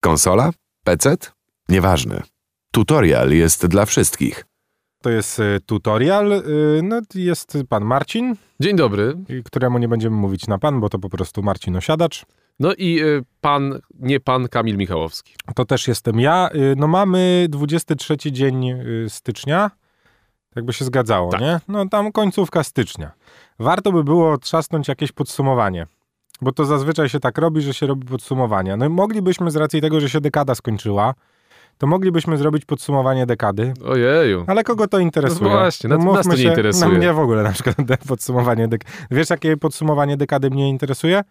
Konsola? PC? Nieważne. Tutorial jest dla wszystkich. To jest y, tutorial. y, No, jest pan Marcin, Dzień dobry. y, któremu nie będziemy mówić na pan, bo to po prostu Marcin Osiadacz. No i y, pan, nie pan Kamil Michałowski. To też jestem ja. Y, No mamy 23 dzień y, stycznia. Tak by się zgadzało, Tak. nie? No tam końcówka stycznia. Warto by było trzasnąć jakieś podsumowanie. Bo to zazwyczaj się tak robi, że się robi podsumowania. No i moglibyśmy z racji tego, że się dekada skończyła, to moglibyśmy zrobić podsumowanie dekady. Ojeju. Ale kogo to interesuje? No właśnie, Mówmy nas to nie się, interesuje. No mnie w ogóle na przykład podsumowanie dekady. Wiesz, jakie podsumowanie dekady mnie interesuje?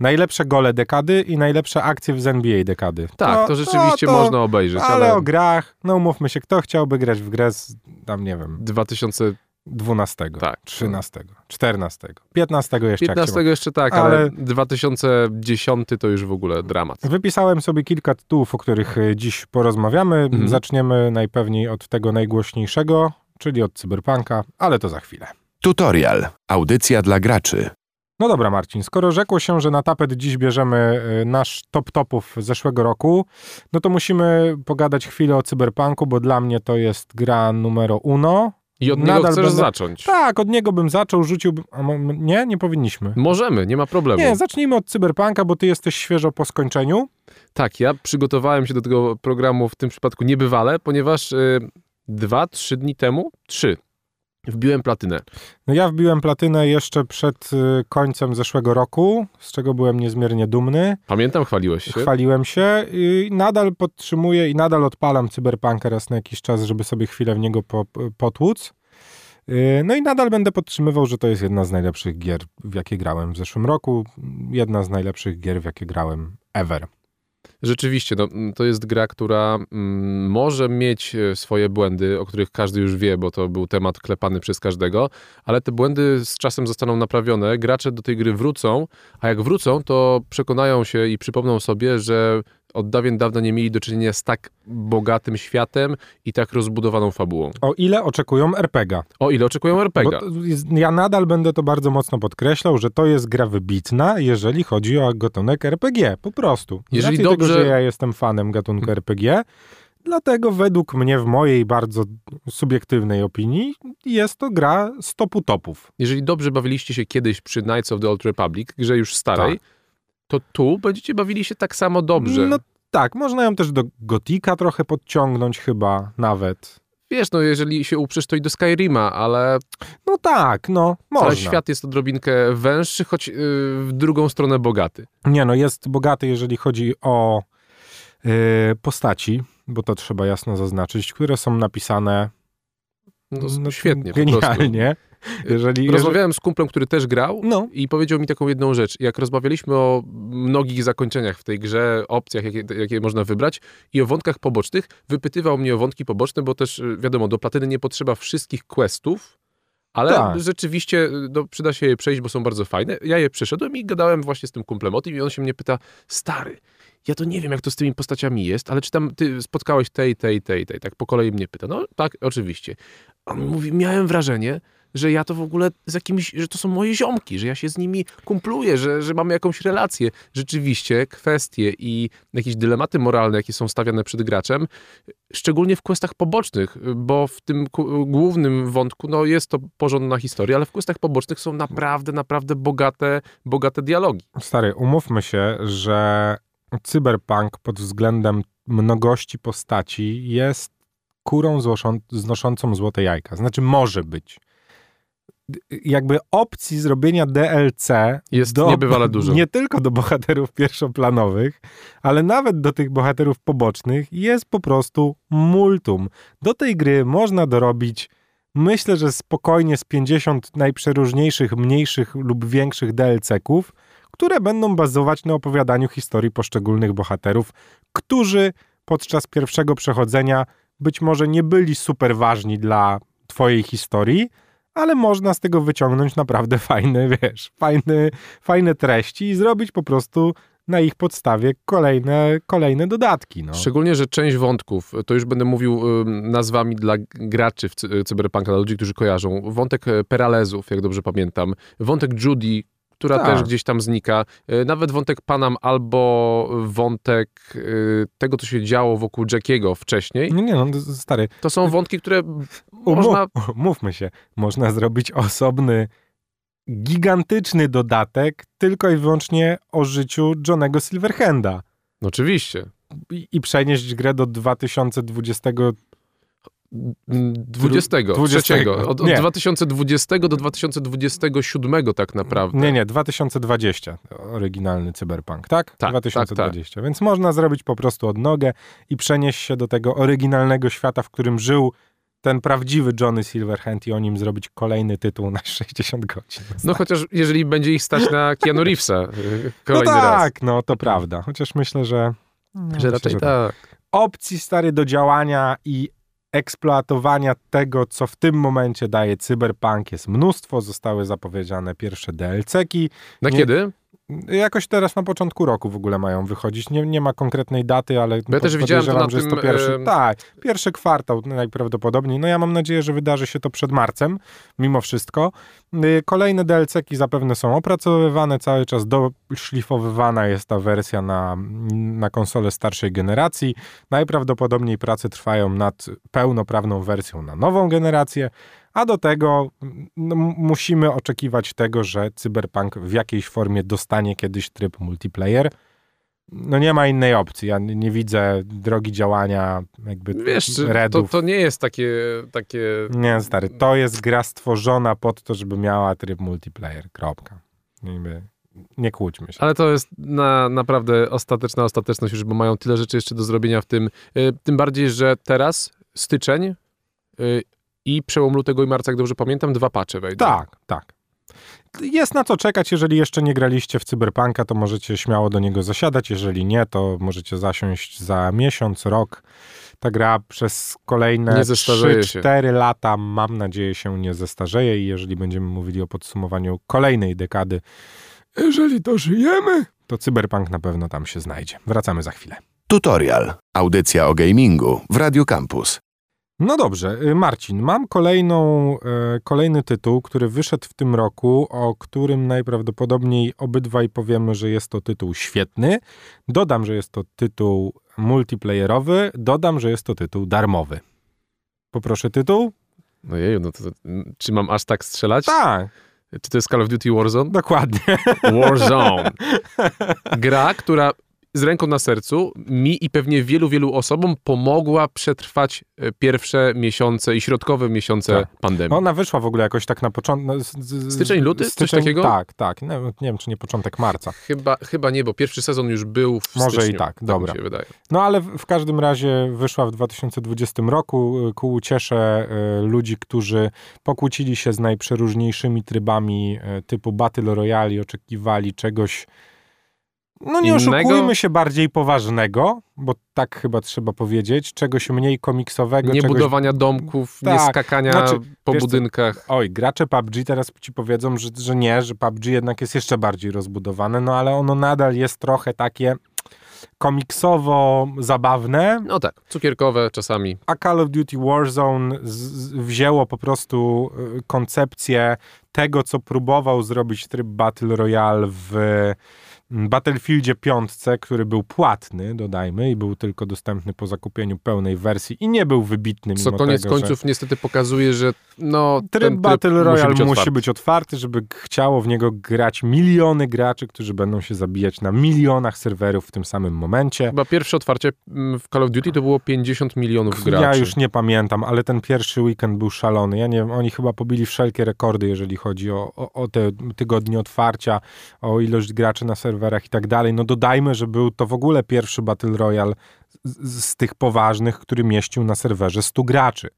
Najlepsze gole dekady i najlepsze akcje z NBA dekady. Tak, to, rzeczywiście to- można obejrzeć, Ale, ale, o grach, no umówmy się, kto chciałby grać w grę z, tam nie wiem, 2015 12, Tak. 13, 14, 15 jeszcze jak się 15 jeszcze tak, ale... Ale- 2010 to już w ogóle dramat. Wypisałem sobie kilka tytułów, o których y, dziś porozmawiamy. Mhm. Zaczniemy najpewniej od tego najgłośniejszego, czyli od Cyberpunka, ale to za chwilę. Tutorial. Audycja dla graczy. No dobra, Marcin, skoro rzekło się, że na tapet dziś bierzemy y, nasz top topów zeszłego roku, no to musimy pogadać chwilę o Cyberpunku, bo dla mnie to jest gra numero uno. I od niego Nadal chcesz będę- zacząć. Tak, od niego bym zaczął, rzuciłbym... Nie, nie powinniśmy. Możemy, nie ma problemu. Nie, zacznijmy od Cyberpunka, bo ty jesteś świeżo po skończeniu. Tak, ja przygotowałem się do tego programu w tym przypadku niebywale, ponieważ y, dwa, trzy dni temu, trzy, wbiłem platynę. No ja wbiłem platynę jeszcze przed y, końcem zeszłego roku, z czego byłem niezmiernie dumny. Pamiętam, chwaliłeś się. Chwaliłem się i nadal podtrzymuję i nadal odpalam Cyberpunka raz na jakiś czas, żeby sobie chwilę w niego po, potłuc. Yy, No i nadal będę podtrzymywał, że to jest jedna z najlepszych gier, w jakie grałem w zeszłym roku. Jedna z najlepszych gier, w jakie grałem ever. Rzeczywiście, no, to jest gra, która mm, może mieć e, swoje błędy, o których każdy już wie, bo to był temat klepany przez każdego, ale te błędy z czasem zostaną naprawione, gracze do tej gry wrócą, a jak wrócą, to przekonają się i przypomną sobie, że od dawien dawna nie mieli do czynienia z tak bogatym światem i tak rozbudowaną fabułą. O ile oczekują RPGa? O ile oczekują Bo RPG? to jest, ja nadal będę to bardzo mocno podkreślał, że to jest gra wybitna, jeżeli chodzi o gatunek RPG. Po prostu. Z Jeżeli dobrze- tego, że ja jestem fanem gatunku RPG, dlatego według mnie, w mojej bardzo subiektywnej opinii, jest to gra z topu topów. Jeżeli dobrze bawiliście się kiedyś przy Knights of the Old Republic, grze już starej, to tu będziecie bawili się tak samo dobrze. No tak, można ją też do Gotika trochę podciągnąć chyba nawet. Wiesz, no jeżeli się uprzesz, to i do Skyrima, ale No tak, no, można. Ale świat jest odrobinkę węższy, choć yy, w drugą stronę bogaty. Nie no, jest bogaty, jeżeli chodzi o yy, postaci, bo to trzeba jasno zaznaczyć, które są napisane No, no, świetnie, genialnie. Jeżeli, Rozmawiałem z kumplem, który też grał No, i powiedział mi taką jedną rzecz. Jak rozmawialiśmy o mnogich zakończeniach w tej grze, opcjach, jakie, jakie można wybrać i o wątkach pobocznych, wypytywał mnie o wątki poboczne, bo też y, wiadomo, do platyny nie potrzeba wszystkich questów, ale Tak. rzeczywiście y, no, przyda się je przejść, bo są bardzo fajne. Ja je przeszedłem i gadałem właśnie z tym kumplem o tym i on się mnie pyta, stary, ja to nie wiem, jak to z tymi postaciami jest, ale czy tam ty spotkałeś tej, tej, tej, tej, tak po kolei mnie pyta. No tak, oczywiście. On mówi, miałem wrażenie, że ja to w ogóle z jakimiś, że to są moje ziomki, że ja się z nimi kumpluję, że, że mamy jakąś relację. Rzeczywiście kwestie i jakieś dylematy moralne, jakie są stawiane przed graczem, szczególnie w questach pobocznych, bo w tym głównym wątku, no jest to porządna historia, ale w questach pobocznych są naprawdę, naprawdę bogate, bogate dialogi. stary, umówmy się, że cyberpunk pod względem mnogości postaci jest kurą znoszącą złote jajka. Znaczy może być. Jakby opcji zrobienia DLC Jest niebywale dużo. Nie tylko do bohaterów pierwszoplanowych, ale nawet do tych bohaterów pobocznych jest po prostu multum. Do tej gry można dorobić myślę, że spokojnie z 50 najprzeróżniejszych, mniejszych lub większych DLC-ków, które będą bazować na opowiadaniu historii poszczególnych bohaterów, którzy podczas pierwszego przechodzenia być może nie byli super ważni dla twojej historii, ale można z tego wyciągnąć naprawdę fajne, wiesz, fajne, fajne treści i zrobić po prostu na ich podstawie kolejne, kolejne dodatki. No. Szczególnie, że część wątków, to już będę mówił ym, nazwami dla graczy w cy- Cyberpunka, dla ludzi, którzy kojarzą. Wątek e, Peralezów, jak dobrze pamiętam. Wątek Judy, która Tak. też gdzieś tam znika. Y, Nawet wątek Panam albo wątek y, tego, co się działo wokół Jackiego wcześniej. Nie, nie, no stary, To są wątki, które umów, można... mówmy się, można zrobić osobny, gigantyczny dodatek tylko i wyłącznie o życiu Johnego Silverhanda No oczywiście. i, i przenieść grę do 2020 20. 20. trzeciego. Od, od Nie. 2020 do 2027 tak naprawdę. Nie, nie, 2020 oryginalny Cyberpunk, tak? tak, 2020. Więc można zrobić po prostu odnogę i przenieść się do tego oryginalnego świata, w którym żył ten prawdziwy Johnny Silverhand i o nim zrobić kolejny tytuł na 60 godzin. No chociaż jeżeli będzie ich stać na Keanu Reevesa y, no kolejny raz. tak, no to prawda. Chociaż myślę, że... Że raczej że tak. Opcji stary do działania i eksploatowania tego, co w tym momencie daje Cyberpunk jest mnóstwo. Zostały zapowiedziane pierwsze DLC-ki. Na Nie- kiedy? Jakoś teraz na początku roku w ogóle mają wychodzić. Nie, nie ma konkretnej daty, ale ja też widziałem to na że jest to pierwszy. em, Tak, pierwszy kwartał najprawdopodobniej. No ja mam nadzieję, że wydarzy się to przed marcem, mimo wszystko. Y, Kolejne DLC-ki zapewne są opracowywane cały czas, doszlifowywana jest ta wersja na, na konsolę starszej generacji. Najprawdopodobniej prace trwają nad pełnoprawną wersją na nową generację, a do tego no, musimy oczekiwać tego, że Cyberpunk w jakiejś formie dostanie kiedyś tryb multiplayer. No nie ma innej opcji. Ja nie, widzę drogi działania jakby Wiesz, czy to, Redów. to nie jest takie, takie... Nie, stary, to jest gra stworzona pod to, żeby miała tryb multiplayer. Kropka. Jakby nie kłóćmy się. Ale to jest na, naprawdę ostateczna ostateczność już, bo mają tyle rzeczy jeszcze do zrobienia w tym. Y, Tym bardziej, że teraz styczeń y, i przełom lutego i marca, jak dobrze pamiętam, dwa patche wejdą. Tak, tak. Jest na co czekać, jeżeli jeszcze nie graliście w Cyberpunka, to możecie śmiało do niego zasiadać, jeżeli nie, to możecie zasiąść za miesiąc, rok. Ta gra przez kolejne Nie zestarzeje się. 3-4 lata, mam nadzieję, się nie zestarzeje i jeżeli będziemy mówili o podsumowaniu kolejnej dekady, jeżeli dożyjemy, to Cyberpunk na pewno tam się znajdzie. Wracamy za chwilę. Tutorial. Audycja o gamingu w Radio Campus. No dobrze, y, Marcin, mam kolejną, e, kolejny tytuł, który wyszedł w tym roku, o którym najprawdopodobniej obydwaj powiemy, że jest to tytuł świetny. Dodam, że jest to tytuł multiplayerowy, dodam, że jest to tytuł darmowy. Poproszę tytuł? Ojeju, no to, to, czy mam aż tak strzelać? Tak, Czy to jest Call of Duty Warzone? dokładnie. Warzone. Gra, która z ręką na sercu mi i pewnie wielu, wielu osobom pomogła przetrwać e, pierwsze miesiące i środkowe miesiące Tak. pandemii. Ona wyszła w ogóle jakoś tak na początku. Styczeń, luty? Coś takiego? Tak, tak. Nie, nie wiem, czy nie początek marca. Chyba, chyba nie, bo pierwszy sezon już był w Może i styczniu, tak, dobra. mi się wydaje. No ale w każdym razie wyszła w 2020 roku y, ku uciesze y, ludzi, którzy pokłócili się z najprzeróżniejszymi trybami typu Battle Royale i oczekiwali czegoś, no nie Innego? oszukujmy się, bardziej poważnego, bo tak chyba trzeba powiedzieć, czegoś mniej komiksowego. Nie czegoś... budowania domków, nie Tak, skakania znaczy, po wiesz co, budynkach. Oj, gracze PUBG teraz ci powiedzą, że, że nie, że PUBG jednak jest jeszcze bardziej rozbudowane, no ale ono nadal jest trochę takie komiksowo zabawne, No tak, cukierkowe czasami. a Call of Duty Warzone z, z, wzięło po prostu y, koncepcję tego, co próbował zrobić tryb Battle Royale w Battlefieldzie 5, który był płatny, dodajmy, i był tylko dostępny po zakupieniu pełnej wersji i nie był wybitny Co mimo koniec tego, że... końców niestety pokazuje, że no, Tryb ten Battle Royale musi być, musi otwarty. być otwarty, żeby chciało w niego grać miliony graczy, którzy będą się zabijać na milionach serwerów w tym samym momencie. Chyba pierwsze otwarcie mm, w Call of Duty to było 50 milionów graczy. Ja już nie pamiętam, ale ten pierwszy weekend był szalony. Ja nie wiem, oni chyba pobili wszelkie rekordy, jeżeli chodzi o, o, o te tygodnie otwarcia, o ilość graczy na serwerach i tak dalej. No dodajmy, że był to w ogóle pierwszy Battle Royale z, z tych poważnych, który mieścił na serwerze 100 graczy,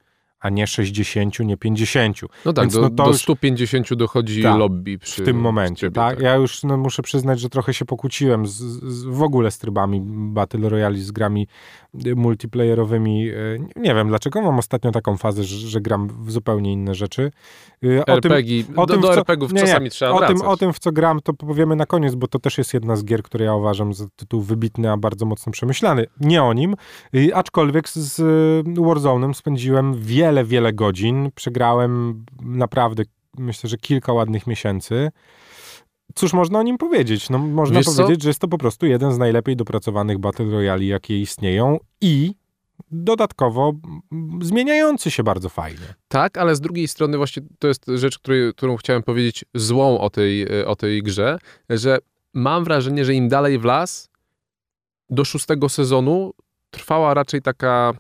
a nie 60, nie 50. No tak, Więc do, no do już- 150 dochodzi Tak, lobby przy w tym momencie, ciebie, tak? Ja już no, muszę przyznać, że trochę się pokłóciłem z, z, w ogóle z trybami Battle Royale, z grami y, multiplayerowymi. Y, Nie wiem dlaczego, mam ostatnio taką fazę, że, że gram w zupełnie inne rzeczy. Y, O tym, RPG, o do, tym, do RPGów nie, nie, czasami trzeba o wracać. tym, o tym, w co gram, to powiemy na koniec, bo to też jest jedna z gier, które ja uważam za tytuł wybitny, a bardzo mocno przemyślany. Nie o nim, aczkolwiek z, z Warzone'em spędziłem wiele, wiele godzin. Przegrałem naprawdę, myślę, że kilka ładnych miesięcy. cóż można o nim powiedzieć? No, można Wiesz co? powiedzieć, że jest to po prostu jeden z najlepiej dopracowanych Battle Royali, jakie istnieją i dodatkowo zmieniający się bardzo fajnie. Tak, ale z drugiej strony właśnie to jest rzecz, której, którą chciałem powiedzieć złą o tej, o tej grze, że mam wrażenie, że im dalej w las, do szóstego sezonu trwała raczej taka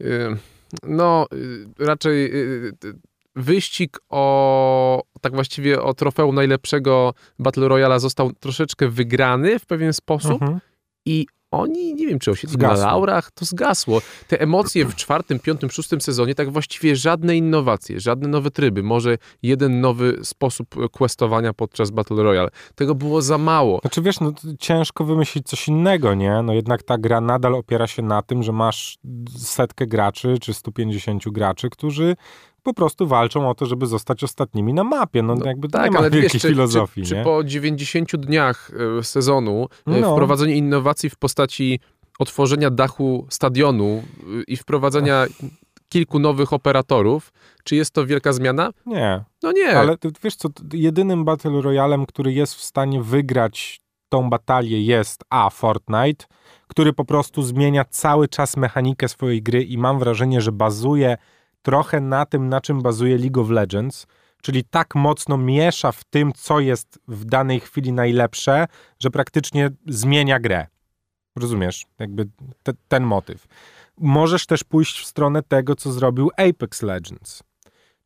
y, no, y, raczej y, y, wyścig o tak właściwie o trofeum najlepszego Battle Royala został troszeczkę wygrany w pewien sposób Mhm. i oni, nie wiem, czy osiedli na laurach, to zgasło. Te emocje w czwartym, piątym, szóstym sezonie, tak właściwie żadne innowacje, żadne nowe tryby, może jeden nowy sposób questowania podczas Battle Royale. Tego było za mało. Znaczy wiesz, no, ciężko wymyślić coś innego, nie? No jednak ta gra nadal opiera się na tym, że masz setkę graczy czy 150 graczy, którzy po prostu walczą o to, żeby zostać ostatnimi na mapie. No, No jakby tak, nie ma ale wielkiej czy, filozofii, czy, czy po 90 dniach e, sezonu e, No. wprowadzenie innowacji w postaci otworzenia dachu stadionu e, i wprowadzenia kilku nowych operatorów, czy jest to wielka zmiana? Nie, No nie. ale ty, wiesz co, jedynym Battle Royalem, który jest w stanie wygrać tą batalię jest A, Fortnite, który po prostu zmienia cały czas mechanikę swojej gry i mam wrażenie, że bazuje trochę na tym, na czym bazuje League of Legends, czyli tak mocno miesza w tym, co jest w danej chwili najlepsze, że praktycznie zmienia grę. Rozumiesz? Jakby te, ten motyw. Możesz też pójść w stronę tego, co zrobił Apex Legends,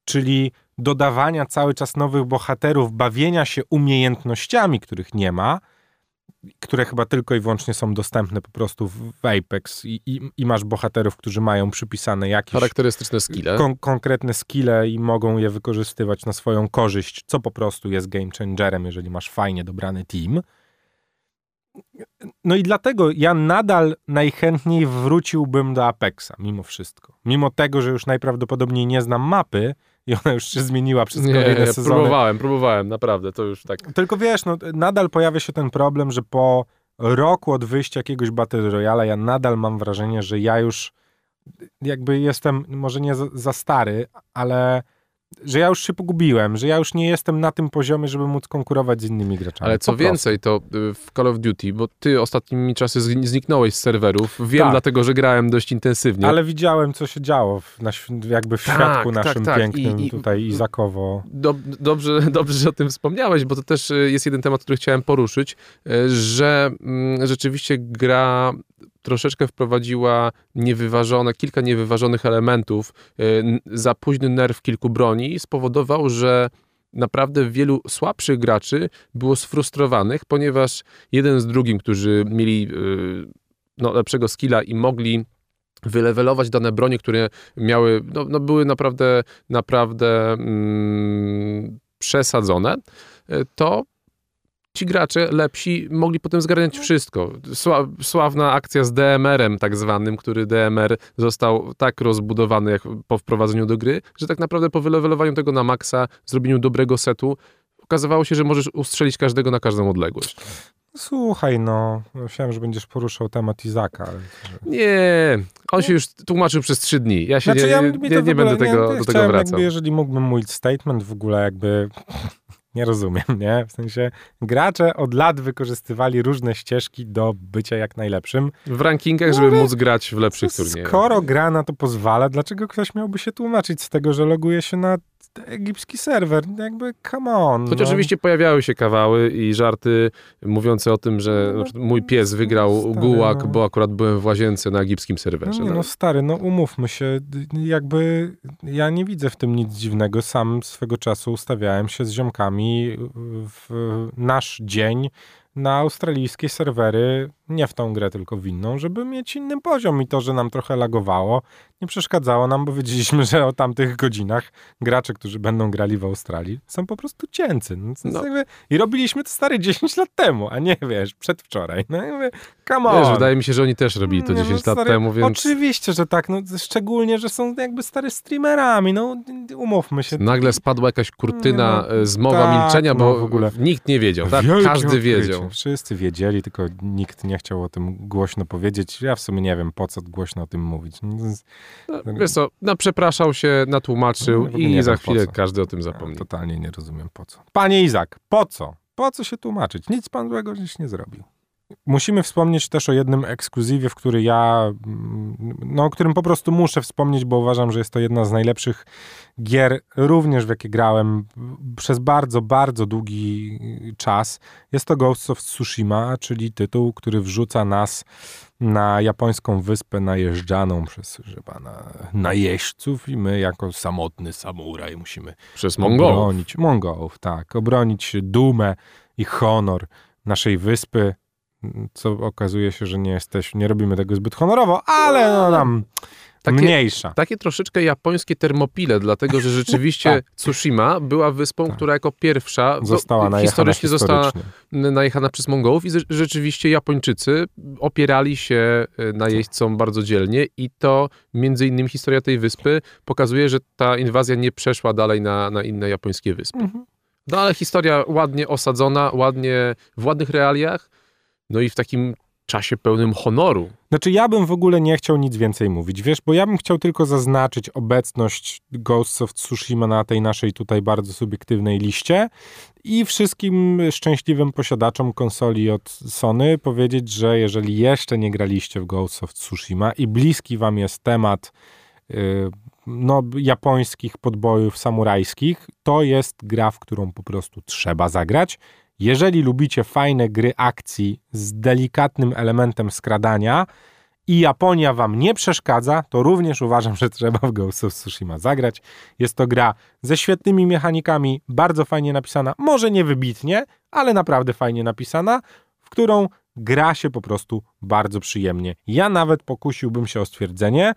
czyli dodawania cały czas nowych bohaterów, bawienia się umiejętnościami, których nie ma, które chyba tylko i wyłącznie są dostępne po prostu w Apex i, i, i masz bohaterów, którzy mają przypisane jakieś Charakterystyczne skille. kon- konkretne skille i mogą je wykorzystywać na swoją korzyść, co po prostu jest game changerem, jeżeli masz fajnie dobrany team. No i dlatego ja nadal najchętniej wróciłbym do Apexa, mimo wszystko. Mimo tego, że już najprawdopodobniej nie znam mapy i ona już się zmieniła przez Nie, kolejne ja sezony. próbowałem, próbowałem, naprawdę, to już tak. Tylko wiesz, no, nadal pojawia się ten problem, że po roku od wyjścia jakiegoś Battle Royale ja nadal mam wrażenie, że ja już jakby jestem, może nie za, za stary, ale że ja już się pogubiłem, że ja już nie jestem na tym poziomie, żeby móc konkurować z innymi graczami. Ale co więcej, to y, w Call of Duty, bo ty ostatnimi czasy zniknąłeś z serwerów. Wiem, Tak. dlatego że grałem dość intensywnie. Ale widziałem, co się działo w, na, jakby w Tak, świadku tak, naszym tak. pięknym I- i- tutaj Izakowo. Dob- dobrze, dobrze, że o tym wspomniałeś, bo to też y, jest jeden temat, który chciałem poruszyć, y, że mm, rzeczywiście gra troszeczkę wprowadziła niewyważone, kilka niewyważonych elementów. Y, Za późny nerw kilku broni spowodował, że naprawdę wielu słabszych graczy było sfrustrowanych, ponieważ jeden z drugim, którzy mieli y, no, lepszego skilla i mogli wylewelować dane bronie, które miały, no, no były naprawdę, naprawdę mm, przesadzone, y, to ci gracze lepsi mogli potem zgarniać wszystko. Sła, sławna akcja z DMR-em tak zwanym, który DMR został tak rozbudowany jak po wprowadzeniu do gry, że tak naprawdę po wylewelowaniu tego na maksa, zrobieniu dobrego setu, okazywało się, że możesz ustrzelić każdego na każdą odległość. Słuchaj, no, myślałem, że będziesz poruszał temat Izaka, ale... Nie, on się już tłumaczył przez trzy dni. Ja się Znaczy, nie, ja, nie, nie, nie będę tego, ja do tego wracał. Jakby, jeżeli mógłbym mówić statement, w ogóle jakby nie rozumiem, nie? W sensie gracze od lat wykorzystywali różne ścieżki do bycia jak najlepszym. W rankingach, No żeby ale móc grać w lepszych turniejach. Skoro gra na to pozwala, dlaczego ktoś miałby się tłumaczyć z tego, że loguje się na egipski serwer? Jakby, come on. Choć no. oczywiście pojawiały się kawały i żarty mówiące o tym, że na przykład mój pies wygrał Stary, gułak, no. bo akurat byłem w łazience na egipskim No serwerze. nie, No, no stary, no umówmy się, jakby ja nie widzę w tym nic dziwnego. Sam swego czasu ustawiałem się z ziomkami w nasz dzień na australijskie serwery, nie w tą grę, tylko w inną, żeby mieć inny poziom i to, że nam trochę lagowało, nie przeszkadzało nam, bo wiedzieliśmy, że o tamtych godzinach gracze, którzy będą grali w Australii, są po prostu cięcy. No, No. jakby, I robiliśmy to stary 10 lat temu, a nie, wiesz, przedwczoraj. No jakby, come on. Wiesz, wydaje mi się, że oni też robili to Nie, 10 no, lat stary, temu, więc Oczywiście, że tak, no, szczególnie, że są jakby stary streamerami, no umówmy się. nagle spadła jakaś kurtyna Nie, no, e, zmowa tak, milczenia, no, bo w ogóle. nikt nie wiedział, tak? Wielkie Każdy odkrycie. Wiedział. Wszyscy wiedzieli, tylko nikt nie chciał o tym głośno powiedzieć. Ja w sumie nie wiem, po co głośno o tym mówić. No, jest- No, wiesz co, no, przepraszał się, natłumaczył No, i za chwilę każdy o tym zapomni. Totalnie nie rozumiem po co. Panie Izak, po co? Po co się tłumaczyć? Nic pan złego żeś nie zrobił. Musimy wspomnieć też o jednym ekskluzywie, w który ja, mm, no, o którym po prostu muszę wspomnieć, bo uważam, że jest to jedna z najlepszych gier, również w jakie grałem przez bardzo, bardzo długi czas. Jest to Ghost of Tsushima, czyli tytuł, który wrzuca nas na japońską wyspę najeżdżaną przez chyba na najeźdźców i my jako samotny samuraj musimy Przez Mongołów. obronić Mongołów, tak, obronić dumę i honor naszej wyspy, co okazuje się, że nie jesteśmy, nie robimy tego zbyt honorowo, ale no nam Takie- mniejsza. Takie troszeczkę japońskie termopile, dlatego że rzeczywiście Tak. Tsushima była wyspą, Tak. która jako pierwsza Została najechana historycznie została historycznie. najechana przez Mongołów i rzeczywiście Japończycy opierali się e, najeźdźcom bardzo dzielnie i to między innymi historia tej wyspy pokazuje, że ta inwazja nie przeszła dalej na, na inne japońskie wyspy. Mhm. No ale historia ładnie osadzona, ładnie w ładnych realiach, no i w takim czasie pełnym honoru. Znaczy, ja bym w ogóle nie chciał nic więcej mówić, wiesz, bo ja bym chciał tylko zaznaczyć obecność Ghosts of Tsushima na tej naszej tutaj bardzo subiektywnej liście i wszystkim szczęśliwym posiadaczom konsoli od Sony powiedzieć, że jeżeli jeszcze nie graliście w Ghosts of Tsushima i bliski wam jest temat yy, no, japońskich podbojów samurajskich, to jest gra, w którą po prostu trzeba zagrać. Jeżeli lubicie fajne gry akcji z delikatnym elementem skradania i Japonia wam nie przeszkadza, to również uważam, że trzeba w Ghost of Tsushima zagrać. Jest to gra ze świetnymi mechanikami, bardzo fajnie napisana, może nie wybitnie, ale naprawdę fajnie napisana, w którą gra się po prostu bardzo przyjemnie. Ja nawet pokusiłbym się o stwierdzenie,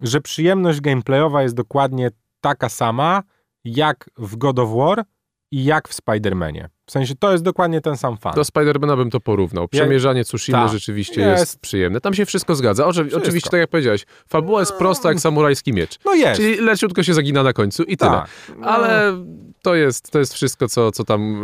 że przyjemność gameplayowa jest dokładnie taka sama jak w God of War i jak w Spider-Manie. W sensie to jest dokładnie ten sam fan. Do Spidermana bym to porównał. Przemierzanie Tsushima Tak. rzeczywiście Jest. jest. przyjemne. Tam się wszystko zgadza. Oczy, Wszystko. Oczywiście, tak jak powiedziałeś, fabuła jest prosta jak samurajski miecz. No jest. Czyli leciutko się zagina na końcu i tyle. tak. No, Ale to jest, to jest wszystko, co, co tam,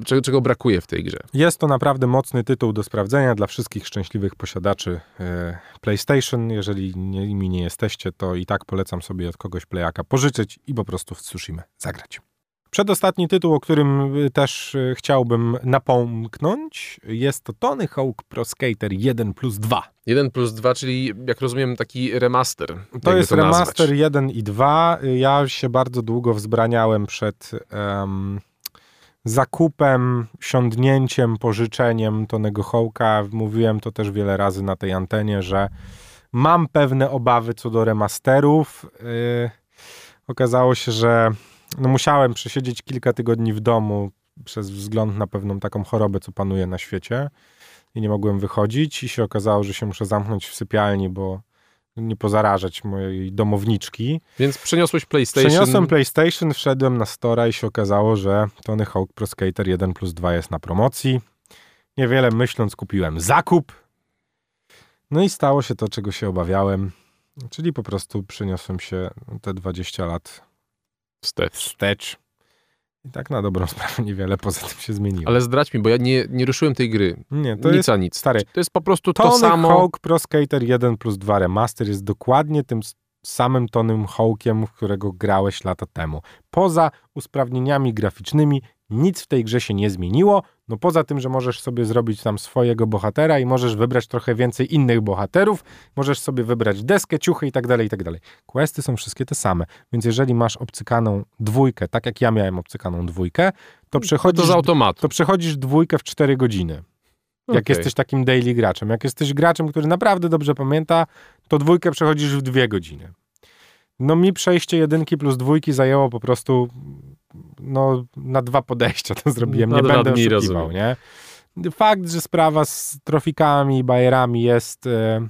y, czego, czego brakuje w tej grze. Jest to naprawdę mocny tytuł do sprawdzenia dla wszystkich szczęśliwych posiadaczy e, PlayStation. Jeżeli nimi nie jesteście, to i tak polecam sobie od kogoś playaka pożyczyć i po prostu w Tsushima zagrać. Przedostatni tytuł, o którym y, też y, chciałbym napomknąć, jest to Tony Hawk Pro Skater 1 plus 2. 1 plus 2, czyli jak rozumiem taki remaster. To jest nazwać. remaster 1 i 2. Ja się bardzo długo wzbraniałem przed em, zakupem, siądnięciem, pożyczeniem Tonego Hołka. Mówiłem to też wiele razy na tej antenie, że mam pewne obawy co do remasterów. Yy, okazało się, że no musiałem przesiedzieć kilka tygodni w domu przez wzgląd na pewną taką chorobę, co panuje na świecie i nie mogłem wychodzić i się okazało, że się muszę zamknąć w sypialni, bo nie pozarażać mojej domowniczki. Więc przeniosłeś PlayStation. Przeniosłem PlayStation, wszedłem na Stora i się okazało, że Tony Hawk Pro Skater 1 plus 2 jest na promocji. Niewiele myśląc kupiłem zakup. No i stało się to, czego się obawiałem. Czyli po prostu przeniosłem się te 20 lat Wstecz. wstecz. I tak na dobrą sprawę niewiele poza tym się zmieniło. Ale zdradź mi, bo ja nie, nie ruszyłem tej gry. nie, to nic jest a nic. stary. To jest po prostu Tony to samo. Hawk Pro Skater 1 plus 2 Remaster jest dokładnie tym samym Tonym Hawkiem, w którego grałeś lata temu. Poza usprawnieniami graficznymi nic w tej grze się nie zmieniło. No poza tym, że możesz sobie zrobić tam swojego bohatera i możesz wybrać trochę więcej innych bohaterów, możesz sobie wybrać deskę, ciuchy i tak dalej, i tak dalej. Questy są wszystkie te same, więc jeżeli masz obcykaną dwójkę, tak jak ja miałem obcykaną dwójkę, to przechodzisz To z automatu. to przechodzisz dwójkę w 4 godziny. Jak Okej. jesteś takim daily graczem. Jak jesteś graczem, który naprawdę dobrze pamięta, to dwójkę przechodzisz w dwie godziny. No mi przejście jedynki plus dwójki zajęło po prostu no, na dwa podejścia to zrobiłem. Nie będę oszukiwał, rozumiem. nie? Fakt, że sprawa z trofikami i bajerami jest e,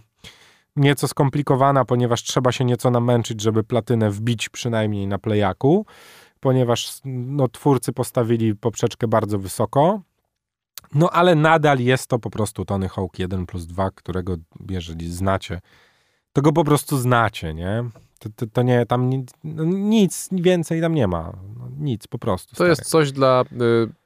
nieco skomplikowana, ponieważ trzeba się nieco namęczyć, żeby platynę wbić przynajmniej na playaku, ponieważ no, twórcy postawili poprzeczkę bardzo wysoko. No ale nadal jest to po prostu Tony Hawk 1 plus 2, którego jeżeli znacie, to go po prostu znacie, nie? To, to, to nie, tam nic, no, nic więcej tam nie ma. No, nic, po prostu. To stary. jest coś dla y,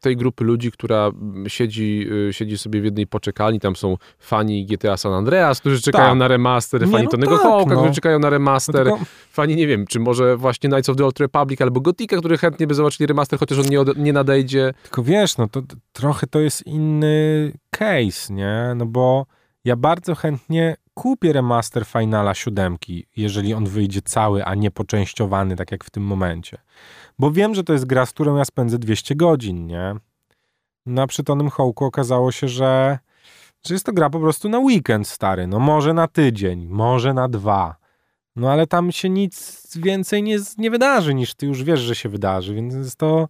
tej grupy ludzi, która siedzi, y, siedzi sobie w jednej poczekalni. Tam są fani GTA San Andreas, którzy czekają Tak. na remaster, Nie, fani no Tonego tak, Hawka, no. którzy czekają na No remaster, tylko- fani, nie wiem, czy może właśnie Knights of the Old Republic albo Gotika, którzy chętnie by zobaczyli remaster, chociaż on nie, od, nie nadejdzie. Tylko wiesz, no to trochę to jest inny case, nie? No bo ja bardzo chętnie kupię remaster Finala siódemki, jeżeli on wyjdzie cały, a nie poczęściowany, tak jak w tym momencie. Bo wiem, że to jest gra, z którą ja spędzę 200 godzin, nie? Na przytonym hołku okazało się, że, że jest to gra po prostu na weekend, stary. No może na tydzień, może na dwa. No ale tam się nic więcej nie, nie wydarzy, niż ty już wiesz, że się wydarzy, więc jest to...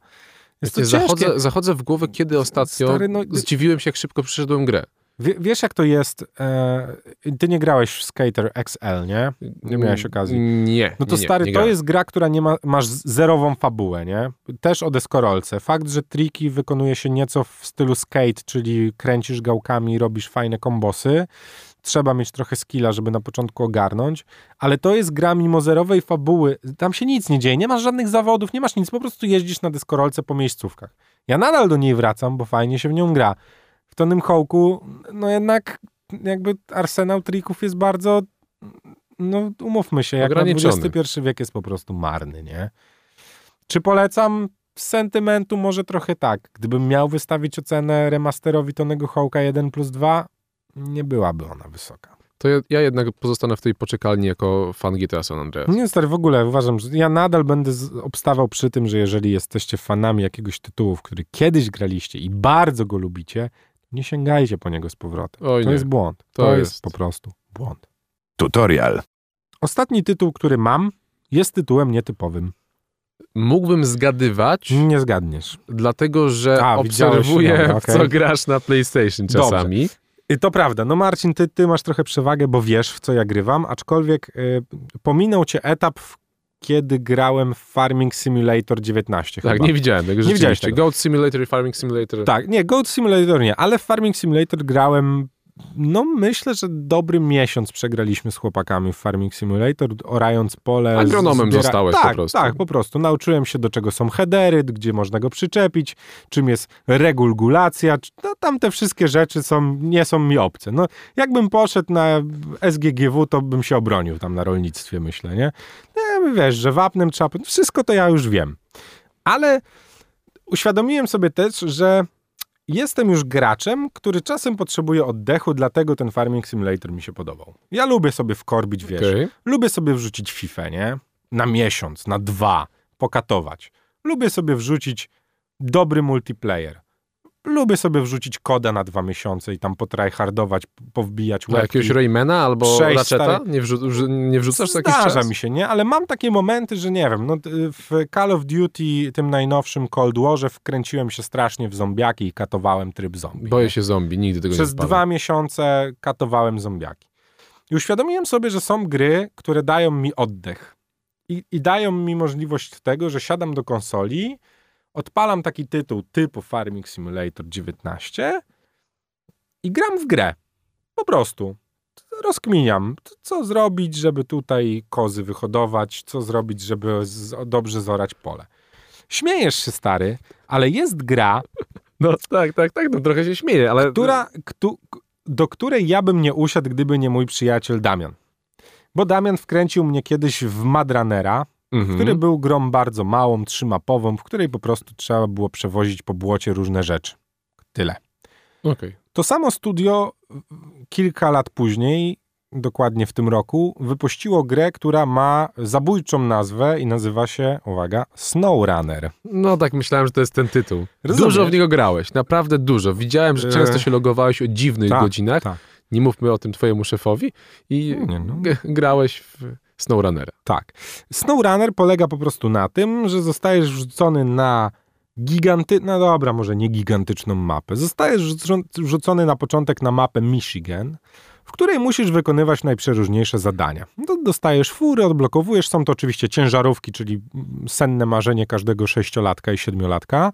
Jest to Wiecie, ciężkie. zachodzę, zachodzę w głowę, kiedy ostatnio Stary, no- zdziwiłem się, jak szybko przyszedłem grę. Wie, wiesz, jak to jest? E, ty nie grałeś w Skater XL, nie? Nie miałeś okazji. Nie. No to nie, nie, stary, nie to grałem. jest gra, która nie ma, masz zerową fabułę, nie? Też o deskorolce. Fakt, że triki wykonuje się nieco w stylu skate, czyli kręcisz gałkami, robisz fajne kombosy. Trzeba mieć trochę skilla, żeby na początku ogarnąć, ale to jest gra mimo zerowej fabuły. Tam się nic nie dzieje, nie masz żadnych zawodów, nie masz nic, po prostu jeździsz na deskorolce po miejscówkach. Ja nadal do niej wracam, bo fajnie się w nią gra. W Tonym Hołku, no jednak jakby arsenał trików jest bardzo, no umówmy się, jak na. XXI wiek jest po prostu marny, nie? Czy polecam? Z sentymentu może trochę tak. Gdybym miał wystawić ocenę remasterowi Tonego Hołka 1 plus 2, nie byłaby ona wysoka. To ja, ja jednak pozostanę w tej poczekalni jako fan GTA San Andreas. Nie, stary, w ogóle uważam, że ja nadal będę z- obstawał przy tym, że jeżeli jesteście fanami jakiegoś tytułu, w który kiedyś graliście i bardzo go lubicie, nie sięgajcie po niego z powrotem. Oj to nie. jest błąd. To, To jest. jest. po prostu błąd. Tutorial. Ostatni tytuł, który mam, jest tytułem nietypowym. Mógłbym zgadywać, Nie zgadniesz. dlatego że A, obserwuję, dobra, w co grasz na PlayStation Dobrze. czasami. I to prawda. No Marcin, ty, ty masz trochę przewagę, bo wiesz, w co ja grywam, aczkolwiek y, pominął cię etap, w- kiedy grałem w Farming Simulator 19 Tak, chyba. nie widziałem tego widziałeś rzeczywiście. tego. Goat Simulator i Farming Simulator. Tak, nie, Goat Simulator nie, ale w Farming Simulator grałem, no myślę, że dobry miesiąc przegraliśmy z chłopakami w Farming Simulator, orając pole. Agronomem zostałeś po tak, prostu. Tak, po prostu. Nauczyłem się, do czego są headery, gdzie można go przyczepić, czym jest regulacja, no, tam te wszystkie rzeczy są, nie są mi obce. No, jakbym poszedł na SGGW, to bym się obronił tam na rolnictwie, myślę, nie? nie wiesz, że wapnem trzeba, wszystko to ja już wiem. Ale uświadomiłem sobie też, że jestem już graczem, który czasem potrzebuje oddechu, dlatego ten Farming Simulator mi się podobał. Ja lubię sobie wkorbić, wiesz, Okej. lubię sobie wrzucić FIFA, nie? Na miesiąc, na dwa, pokatować. Lubię sobie wrzucić dobry multiplayer. Lubię sobie wrzucić koda na dwa miesiące i tam potryhardować, powbijać A łebki. jakiegoś Raymana albo Przejść, Ratcheta? Nie, wrzu- nie wrzucasz co jakiś Zdarza czas? mi się, nie? Ale mam takie momenty, że nie wiem, no, w Call of Duty, tym najnowszym Cold Warze wkręciłem się strasznie w zombiaki i katowałem tryb zombie. Boję nie? się zombie, nigdy tego Przez nie wpadłem. dwa miesiące katowałem zombiaki. I uświadomiłem sobie, że są gry, które dają mi oddech. I, I dają mi możliwość tego, że siadam do konsoli, odpalam taki tytuł typu Farming Simulator 19 i gram w grę. Po prostu. Rozkminiam, co zrobić, żeby tutaj kozy wyhodować, co zrobić, żeby dobrze zorać pole. Śmiejesz się, stary, ale jest gra, No tak, tak, tak, no trochę się śmieję, ale... która, ktu, do której ja bym nie usiadł, gdyby nie mój przyjaciel Damian. Bo Damian wkręcił mnie kiedyś w Madranera, Mhm. który był grą bardzo małą, trzymapową, w której po prostu trzeba było przewozić po błocie różne rzeczy. Tyle. Okej. To samo studio kilka lat później, dokładnie w tym roku, wypuściło grę, która ma zabójczą nazwę i nazywa się, uwaga, SnowRunner. No tak, myślałem, że to jest ten tytuł. Rozumiesz? Dużo w niego grałeś, naprawdę dużo. Widziałem, że E, często się logowałeś o dziwnych tak, godzinach. tak. Nie mówmy o tym twojemu szefowi. I Nie, no. grałeś w SnowRunnera. Tak. SnowRunner polega po prostu na tym, że zostajesz wrzucony na giganty... No dobra, może nie gigantyczną mapę. Zostajesz wrzucon- wrzucony na początek na mapę Michigan, w której musisz wykonywać najprzeróżniejsze zadania. No, dostajesz fury, odblokowujesz. Są to oczywiście ciężarówki, czyli senne marzenie każdego sześciolatka i siedmiolatka.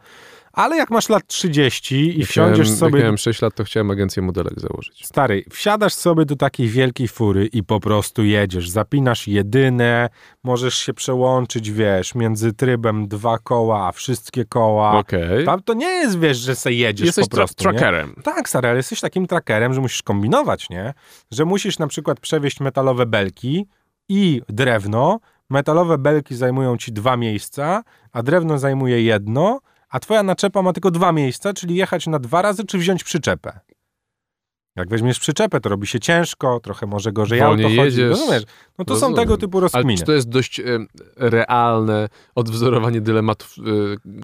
Ale jak masz lat 30 i Jak wsiądziesz miałem, sobie... Jak miałem 6 lat, to chciałem agencję modelek założyć. Stary, wsiadasz sobie do takiej wielkiej fury i po prostu jedziesz. Zapinasz jedyne, możesz się przełączyć, wiesz, między trybem dwa koła, a wszystkie koła. Okej. Tam to nie jest, wiesz, że se jedziesz Jesteś po prostu, tra- nie? trackerem. Tak, stary, ale jesteś takim trackerem, że musisz kombinować, nie? Że musisz na przykład przewieźć metalowe belki i drewno. Metalowe belki zajmują ci dwa miejsca, a drewno zajmuje jedno, a twoja naczepa ma tylko dwa miejsca, czyli jechać na dwa razy, czy wziąć przyczepę. Jak weźmiesz przyczepę, to robi się ciężko, trochę może gorzej Wolniej auto chodzi, jedziesz. rozumiesz? No to są Rozumiem. tego typu Ale rozkminy. czy to jest dość e, realne odwzorowanie dylematów e,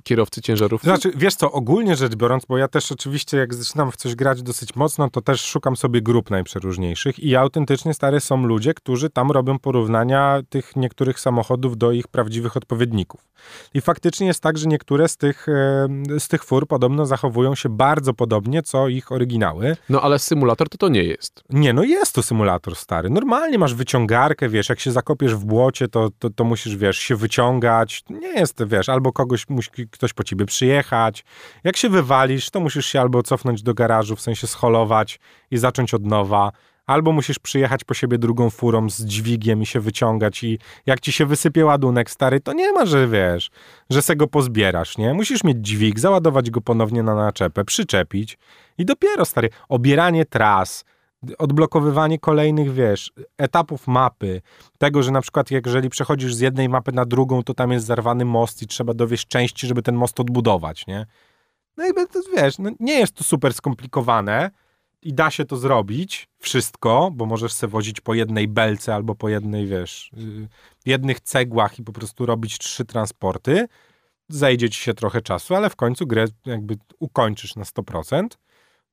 kierowcy ciężarówki? Znaczy, wiesz co, ogólnie rzecz biorąc, bo ja też oczywiście jak zaczynam w coś grać dosyć mocno, to też szukam sobie grup najprzeróżniejszych i autentycznie stare są ludzie, którzy tam robią porównania tych niektórych samochodów do ich prawdziwych odpowiedników. I faktycznie jest tak, że niektóre z tych, e, z tych fur podobno zachowują się bardzo podobnie, co ich oryginały. No ale symulator to to nie jest. Nie, no jest to symulator stary. Normalnie masz wyciągarkę, wiesz, jak się zakopiesz w błocie, to, to, to musisz, wiesz, się wyciągać. Nie jest, wiesz, albo kogoś, musi ktoś po ciebie przyjechać. Jak się wywalisz, to musisz się albo cofnąć do garażu, w sensie scholować i zacząć od nowa. Albo musisz przyjechać po siebie drugą furą z dźwigiem i się wyciągać i jak ci się wysypie ładunek stary, to nie ma, że wiesz, że se go pozbierasz, nie? Musisz mieć dźwig, załadować go ponownie na naczepę, przyczepić i dopiero, stary, obieranie tras, odblokowywanie kolejnych, wiesz, etapów mapy, tego, że na przykład jeżeli przechodzisz z jednej mapy na drugą, to tam jest zarwany most i trzeba dowieść części, żeby ten most odbudować, nie? No to, wiesz, no nie jest to super skomplikowane i da się to zrobić, wszystko, bo możesz se wozić po jednej belce albo po jednej, wiesz, jednych cegłach i po prostu robić trzy transporty. Zejdzie ci się trochę czasu, ale w końcu grę jakby ukończysz na 100%.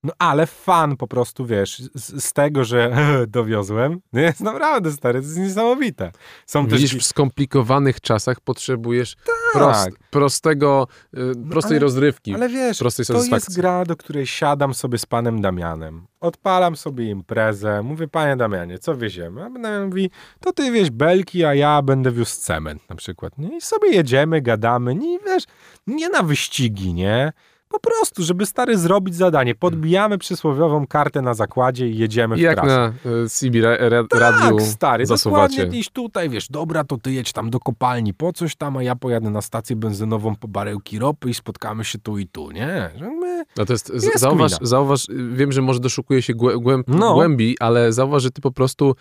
No ale fan po prostu, wiesz, z, z tego, że dowiozłem, no jest naprawdę stary, to jest niesamowite. Są też... Widzisz, w skomplikowanych czasach potrzebujesz prost, prostego, y, prostej ale- rozrywki, Ale wiesz, prostej to jest gra, do której siadam sobie z panem Damianem. Odpalam sobie imprezę, mówię, panie Damianie, co wieziemy? A Damian mówi, to ty wieź belki, a ja będę wiózł cement na przykład. I sobie jedziemy, gadamy, nie, wiesz, nie na wyścigi, nie? Po prostu, żeby stary zrobić zadanie. Podbijamy przysłowiową kartę na zakładzie i jedziemy w Jak trasę. na y, CB ra, ra, radiu Tak, stary, zasuwacie. dokładnie iść tutaj, wiesz, dobra, to ty jedź tam do kopalni po coś tam, a ja pojadę na stację benzynową po barełki ropy i spotkamy się tu i tu, nie? Że my... No to jest, Jest zauważ, zauważ, wiem, że może doszukuje się głę, głęb, No. głębi, ale zauważ, że ty po prostu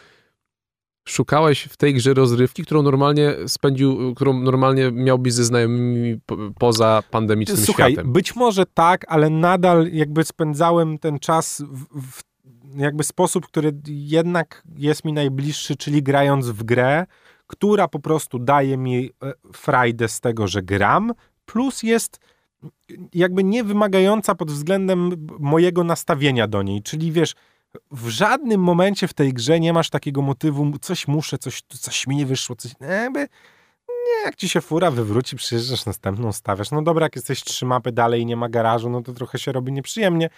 szukałeś w tej grze rozrywki, którą normalnie spędził, którą normalnie miałbyś ze znajomymi po, poza pandemicznym Słuchaj, światem. być może tak, ale nadal jakby spędzałem ten czas w, w jakby sposób, który jednak jest mi najbliższy, czyli grając w grę, która po prostu daje mi e, frajdę z tego, że gram, plus jest jakby nie wymagająca pod względem mojego nastawienia do niej, czyli wiesz, w żadnym momencie w tej grze nie masz takiego motywu, coś muszę, coś, coś mi nie wyszło, coś, e, jakby nie, jak ci się fura wywróci, przyjeżdżasz następną, stawiasz. No dobra, jak jesteś trzy mapy dalej i nie ma garażu, no to trochę się robi nieprzyjemnie.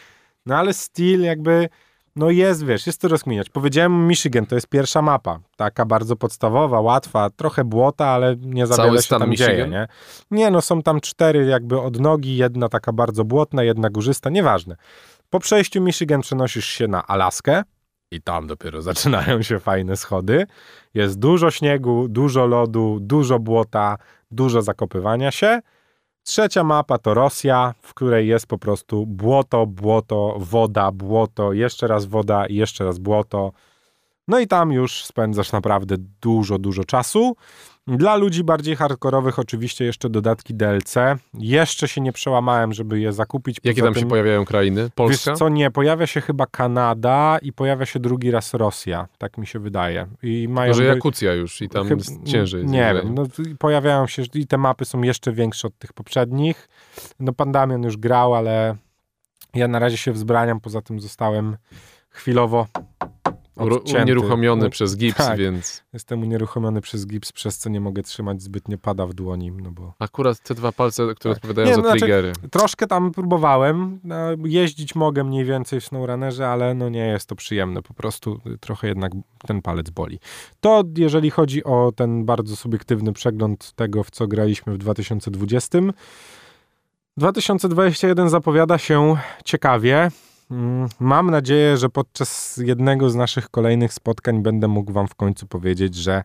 No ale styl jakby, no jest, wiesz, jest to rozkminiać. Powiedziałem Michigan, to jest pierwsza mapa. Taka bardzo podstawowa, łatwa, trochę błota, ale nie za Cały wiele się tam Michigan? dzieje, nie? Nie, no są tam cztery jakby odnogi, jedna taka bardzo błotna, jedna górzysta, nieważne. Po przejściu Michigan przenosisz się na Alaskę i tam dopiero zaczynają się fajne schody. Jest dużo śniegu, dużo lodu, dużo błota, dużo zakopywania się. Trzecia mapa to Rosja, w której jest po prostu błoto, błoto, woda, błoto, jeszcze raz woda i jeszcze raz błoto. No i tam już spędzasz naprawdę dużo, dużo czasu. Dla ludzi bardziej hardkorowych oczywiście jeszcze dodatki DLC. Jeszcze się nie przełamałem, żeby je zakupić. Jakie tam się tym- pojawiają krainy? Polska? Wiesz co, nie, pojawia się chyba Kanada i pojawia się drugi raz Rosja, tak mi się wydaje. I mają Może Jakucja już i tam chyb- jest ciężej. Nie wiem, no, pojawiają się i te mapy są jeszcze większe od tych poprzednich. No pan Damian już grał, ale ja na razie się wzbraniam, poza tym zostałem chwilowo odcięty. Unieruchomiony No, przez gips, tak. więc Jestem unieruchomiony przez gips, przez co nie mogę trzymać zbytnio pada w dłoni, no bo akurat te dwa palce, które Tak. odpowiadają Nie, za no, znaczy- triggery. Troszkę tam próbowałem. No, jeździć mogę mniej więcej w SnowRunnerze, ale no nie jest to przyjemne. Po prostu trochę jednak ten palec boli. To jeżeli chodzi o ten bardzo subiektywny przegląd tego, w co graliśmy w 2020. 2021 zapowiada się ciekawie. Mm, Mam nadzieję, że podczas jednego z naszych kolejnych spotkań będę mógł wam w końcu powiedzieć, że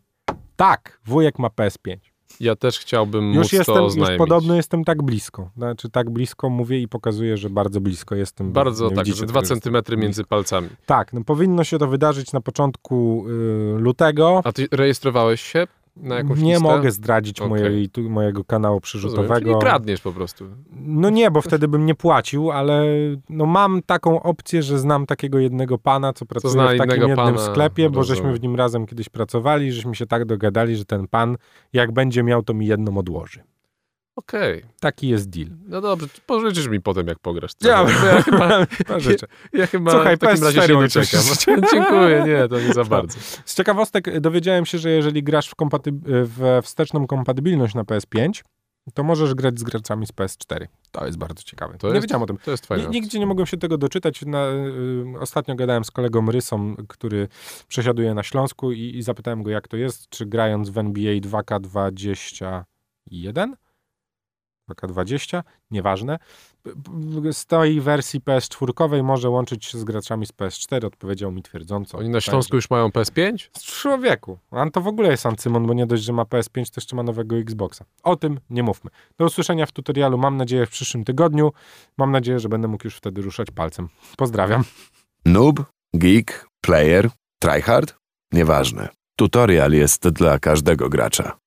tak, wujek ma PS5. Ja też chciałbym Już móc jestem, to już oznajmić. podobno jestem tak blisko. Znaczy tak blisko mówię i pokazuję, że bardzo blisko jestem. Bardzo tak, widzicie że dwa centymetry między palcami. Tak, no powinno się to wydarzyć na początku y, lutego. A ty rejestrowałeś się na jakąś Nie listę? mogę zdradzić Okej. mojej, tu, mojego kanału przyrzutowego. Czyli kradniesz po prostu. No nie, bo wtedy bym nie płacił, ale no mam taką opcję, że znam takiego jednego pana, co pracuje zna w takim jednym pana, sklepie, bo żeśmy w nim razem kiedyś pracowali, żeśmy się tak dogadali, że ten pan, jak będzie miał, to mi jedną odłoży. Okej. Taki jest deal. No dobrze, pożyczysz mi potem, jak pograsz. Ja- ja chyba, Życzę. ja chyba Słuchaj, w takim PS4 razie się. Dziękuję, nie, to nie za bardzo. Z ciekawostek dowiedziałem się, że jeżeli grasz w, kompaty- w wsteczną kompatybilność na PS5, to możesz grać z graczami z PS4. To jest bardzo ciekawe. To nie jest wiedziałem o tym. To jest fajne. Ni- Nigdzie nie mogłem się tego doczytać. Na, y, ostatnio gadałem z kolegą Rysą, który przesiaduje na Śląsku i, i zapytałem go, jak to jest, czy grając w NBA 2K21, 2K20, nieważne, z tej wersji PS4 może łączyć się z graczami z PS4, odpowiedział mi twierdząco. Oni na Śląsku już mają PS5? Z człowieku. On to w ogóle jest Ancymon, bo nie dość, że ma PS5, to jeszcze ma nowego Xboxa. O tym nie mówmy. Do usłyszenia w tutorialu, mam nadzieję, w przyszłym tygodniu. Mam nadzieję, że będę mógł już wtedy ruszać palcem. Pozdrawiam. Noob, geek, player, tryhard? Nieważne. Tutorial jest dla każdego gracza.